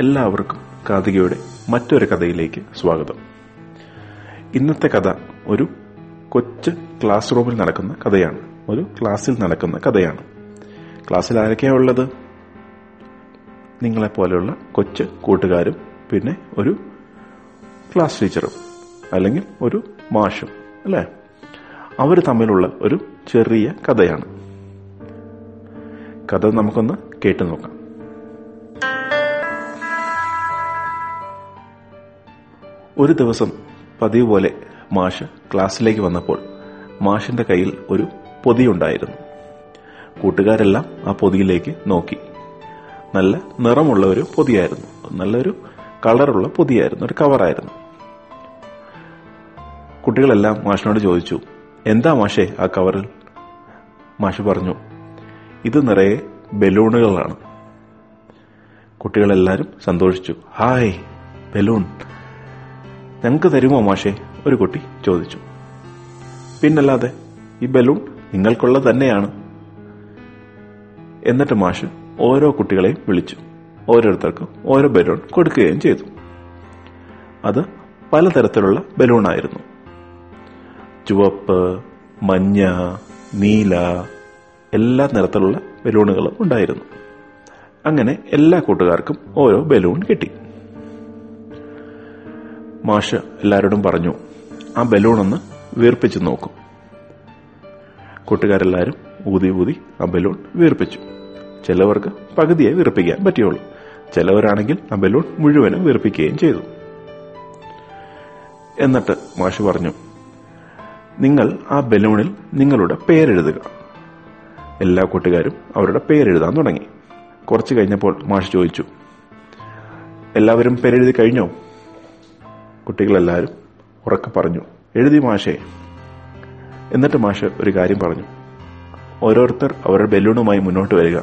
എല്ലാവർക്കും കാതികയുടെ മറ്റൊരു കഥയിലേക്ക് സ്വാഗതം. ഇന്നത്തെ കഥ ഒരു കൊച്ചു ക്ലാസ് റൂമിൽ നടക്കുന്ന കഥയാണ്. ഒരു ക്ലാസ്സിൽ നടക്കുന്ന കഥയാണ്. ക്ലാസ്സിൽ ആരൊക്കെയാ ഉള്ളത്? നിങ്ങളെ പോലെയുള്ള കൊച്ചു കൂട്ടുകാരും പിന്നെ ഒരു ക്ലാസ് ടീച്ചറും അല്ലെങ്കിൽ ഒരു മാഷും അല്ലേ? അവർ തമ്മിലുള്ള ഒരു ചെറിയ കഥയാണ്. കഥ നമുക്കൊന്ന് കേട്ടു നോക്കാം. ഒരു ദിവസം പതിവ് പോലെ മാഷ് ക്ലാസ്സിലേക്ക് വന്നപ്പോൾ മാഷിന്റെ കയ്യിൽ ഒരു പൊതിയുണ്ടായിരുന്നു കൂട്ടുകാരെല്ലാം ആ പൊതിയിലേക്ക് നോക്കി. നല്ല നിറമുള്ള ഒരു പൊതിയായിരുന്നു. നല്ലൊരു കളറുള്ള പൊതിയായിരുന്നു. ഒരു കവറായിരുന്നു. കുട്ടികളെല്ലാം മാഷിനോട് ചോദിച്ചു എന്താ മാഷേ ആ കവറിൽ? മാഷ് പറഞ്ഞു ഇത് നിറയെ ബലൂണുകളാണ്. കുട്ടികളെല്ലാരും സന്തോഷിച്ചു. Hi balloon. ഞങ്ങൾക്ക് തരുമോ മാഷേ ഒരു കുട്ടി ചോദിച്ചു. പിന്നല്ലാതെ ഈ ബലൂൺ നിങ്ങൾക്കുള്ള തന്നെയാണ്. എന്നിട്ട് മാഷ് ഓരോ കുട്ടികളെയും വിളിച്ചു. ഓരോരുത്തർക്കും ഓരോ ബലൂൺ കൊടുക്കുകയും ചെയ്തു. അത് പലതരത്തിലുള്ള ബലൂണായിരുന്നു. ചുവപ്പ് മഞ്ഞ നീല എല്ലാ നിറത്തിലുള്ള ബലൂണുകളും ഉണ്ടായിരുന്നു. അങ്ങനെ എല്ലാ കൂട്ടുകാർക്കും ഓരോ ബലൂൺ കിട്ടി. മാഷ് എല്ലാവരോടും പറഞ്ഞു ആ ബലൂൺ ഒന്ന് വീർപ്പിച്ചു നോക്കും. കൂട്ടുകാരെല്ലാവരും ഊതി ഊതി ആ ബലൂൺ വീർപ്പിച്ചു. ചിലവർക്ക് പകുതിയെ വീർപ്പിക്കാൻ പറ്റിയുള്ളൂ. ചിലവരാണെങ്കിൽ ആ ബലൂൺ മുഴുവനും വീർപ്പിക്കുകയും ചെയ്തു. എന്നിട്ട് മാഷ് പറഞ്ഞു നിങ്ങൾ ആ ബലൂണിൽ നിങ്ങളുടെ പേരെഴുതുക. എല്ലാ കൂട്ടുകാരും അവരുടെ പേരെഴുതാൻ തുടങ്ങി. കുറച്ച് കഴിഞ്ഞപ്പോൾ മാഷ് ചോദിച്ചു എല്ലാവരും പേരെഴുതി കഴിഞ്ഞോ? കുട്ടികളെല്ലാവരും ഉറക്കെ പറഞ്ഞു എഴുതി മാഷേ. എന്നിട്ട് മാഷ് ഒരു കാര്യം പറഞ്ഞു ഓരോരുത്തർ അവരുടെ ബലൂണുമായി മുന്നോട്ട് വരിക.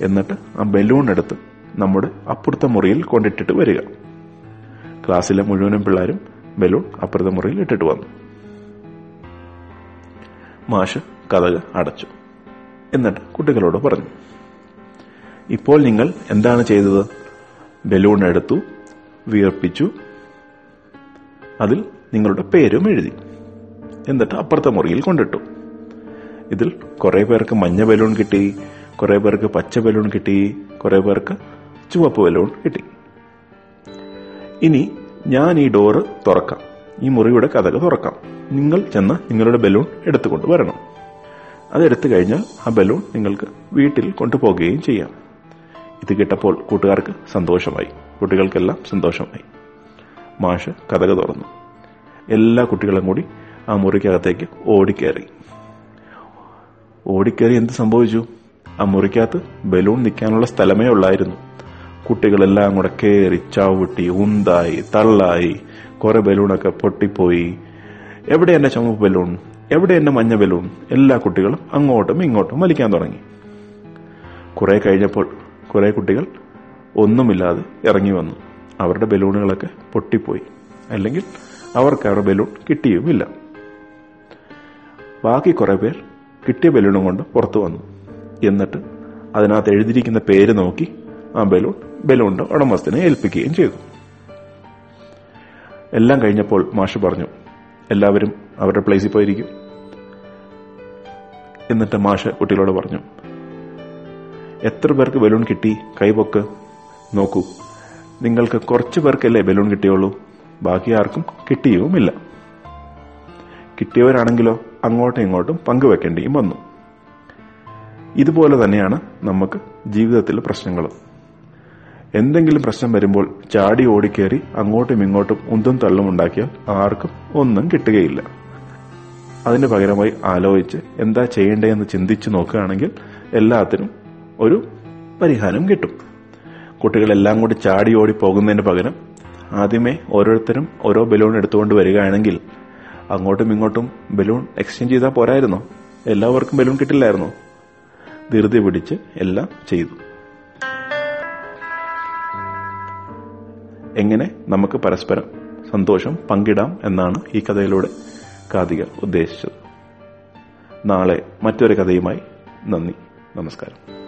എന്നിട്ട് ആ ബലൂൺ എടുത്ത് നമ്മുടെ അപ്പുറത്തെ മുറിയിൽ കൊണ്ടിട്ടിട്ട് വരിക. ക്ലാസ്സിലെ മുഴുവനും പിള്ളേരും ബലൂൺ അപ്പുറത്തെ മുറിയിൽ ഇട്ടിട്ട് വന്നു. മാഷ് കഥക അടച്ചു. എന്നിട്ട് കുട്ടികളോട് പറഞ്ഞു ഇപ്പോൾ നിങ്ങൾ എന്താണ് ചെയ്തത്? ബലൂൺ എടുത്തു വിയർപ്പിച്ചു അതിൽ നിങ്ങളുടെ പേരും എഴുതി. എന്നിട്ട് അപ്പുറത്തെ മുറിയിൽ കൊണ്ടിട്ടു. ഇതിൽ കുറെ പേർക്ക് മഞ്ഞ ബലൂൺ കിട്ടി കുറെ പേർക്ക് പച്ച ബലൂൺ കിട്ടി കുറെ പേർക്ക് ചുവപ്പ് ബലൂൺ കിട്ടി. ഇനി ഞാൻ ഈ ഡോറ് തുറക്കാം. ഈ മുറിയുടെ കഥക തുറക്കാം. നിങ്ങൾ ചെന്ന് നിങ്ങളുടെ ബലൂൺ എടുത്തുകൊണ്ട് വരണം. അതെടുത്തു കഴിഞ്ഞാൽ ആ ബലൂൺ നിങ്ങൾക്ക് വീട്ടിൽ കൊണ്ടുപോകുകയും ചെയ്യാം. ഇത് കിട്ടപ്പോൾ കൂട്ടുകാർക്ക് സന്തോഷമായി. കുട്ടികൾക്കെല്ലാം സന്തോഷമായി. മാഷ് കഥക തുറന്നു. എല്ലാ കുട്ടികളും കൂടി ആ മുറിക്കകത്തേക്ക് ഓടിക്കേറി. ഓടിക്കേറി എന്ത് സംഭവിച്ചു? ആ മുറിക്കകത്ത് ബലൂൺ നിൽക്കാനുള്ള സ്ഥലമേ ഉള്ളായിരുന്നു. കുട്ടികളെല്ലാം കൂടെ കയറി ചവിട്ടി ഉന്തായി തള്ളായി കുറെ ബലൂണൊക്കെ പൊട്ടിപ്പോയി. എവിടെ എന്റെ ചുമപ്പ് ബലൂൺ? എവിടെ എന്റെ മഞ്ഞ ബലൂൺ? എല്ലാ കുട്ടികളും അങ്ങോട്ടും ഇങ്ങോട്ടും വലിക്കാൻ തുടങ്ങി. കുറെ കഴിഞ്ഞപ്പോൾ കുറെ കുട്ടികൾ ഒന്നുമില്ലാതെ ഇറങ്ങി വന്നു. അവരുടെ ബലൂണുകളൊക്കെ പൊട്ടിപ്പോയി. അല്ലെങ്കിൽ അവർക്ക് അവരുടെ ബലൂൺ കിട്ടിയുമില്ല. ബാക്കി കുറേ പേർ കിട്ടിയ ബലൂണും കൊണ്ട് പുറത്തു വന്നു. എന്നിട്ട് അതിനകത്ത് എഴുതിയിരിക്കുന്ന പേര് നോക്കി ആ ബലൂൺ ബലൂണിന്റെ ഉടമസ്ഥനെ ഏൽപ്പിക്കുകയും ചെയ്തു. എല്ലാം കഴിഞ്ഞപ്പോൾ മാഷ് പറഞ്ഞു എല്ലാവരും അവരുടെ പ്ലേസിൽ പോയിരിക്കും. എന്നിട്ട് മാഷ് കുട്ടികളോട് പറഞ്ഞു എത്ര പേർക്ക് ബലൂൺ കിട്ടി? കൈപൊക്ക് നോക്കൂ. നിങ്ങൾക്ക് കുറച്ചു പേർക്കല്ലേ ബലൂൺ കിട്ടിയുള്ളൂ? ബാക്കി ആർക്കും കിട്ടിയുമില്ല. കിട്ടിയവരാണെങ്കിലോ അങ്ങോട്ടും ഇങ്ങോട്ടും പങ്കുവെക്കേണ്ടിയും വന്നു. ഇതുപോലെ തന്നെയാണ് നമുക്ക് ജീവിതത്തിലെ പ്രശ്നങ്ങളും. എന്തെങ്കിലും പ്രശ്നം വരുമ്പോൾ ചാടി ഓടിക്കേറി അങ്ങോട്ടും ഇങ്ങോട്ടും ഉന്തും തള്ളും ഉണ്ടാക്കിയാൽ ആർക്കും ഒന്നും കിട്ടുകയില്ല. അതിന് പകരമായി ആലോചിച്ച് എന്താ ചെയ്യേണ്ടതെന്ന് ചിന്തിച്ചു നോക്കുകയാണെങ്കിൽ എല്ലാത്തിനും ഒരു പരിഹാരം കിട്ടും. കുട്ടികളെല്ലാം കൂടി ചാടി ഓടി പോകുന്നതിന് പകരം ആദ്യമേ ഓരോരുത്തരും ഓരോ ബലൂൺ എടുത്തുകൊണ്ട് വരികയാണെങ്കിൽ അങ്ങോട്ടും ഇങ്ങോട്ടും ബലൂൺ എക്സ്ചേഞ്ച് ചെയ്താൽ പോരായിരുന്നോ? എല്ലാവർക്കും ബലൂൺ കിട്ടില്ലായിരുന്നു? ധൃതി പിടിച്ച് എല്ലാം ചെയ്തു. എങ്ങനെ? നമുക്ക് പരസ്പരം സന്തോഷം പങ്കിടാം എന്നാണ് ഈ കഥയിലൂടെ കാതിക ഉദ്ദേശിച്ചത്. നാളെ മറ്റൊരു കഥയുമായി നന്ദി. നമസ്കാരം.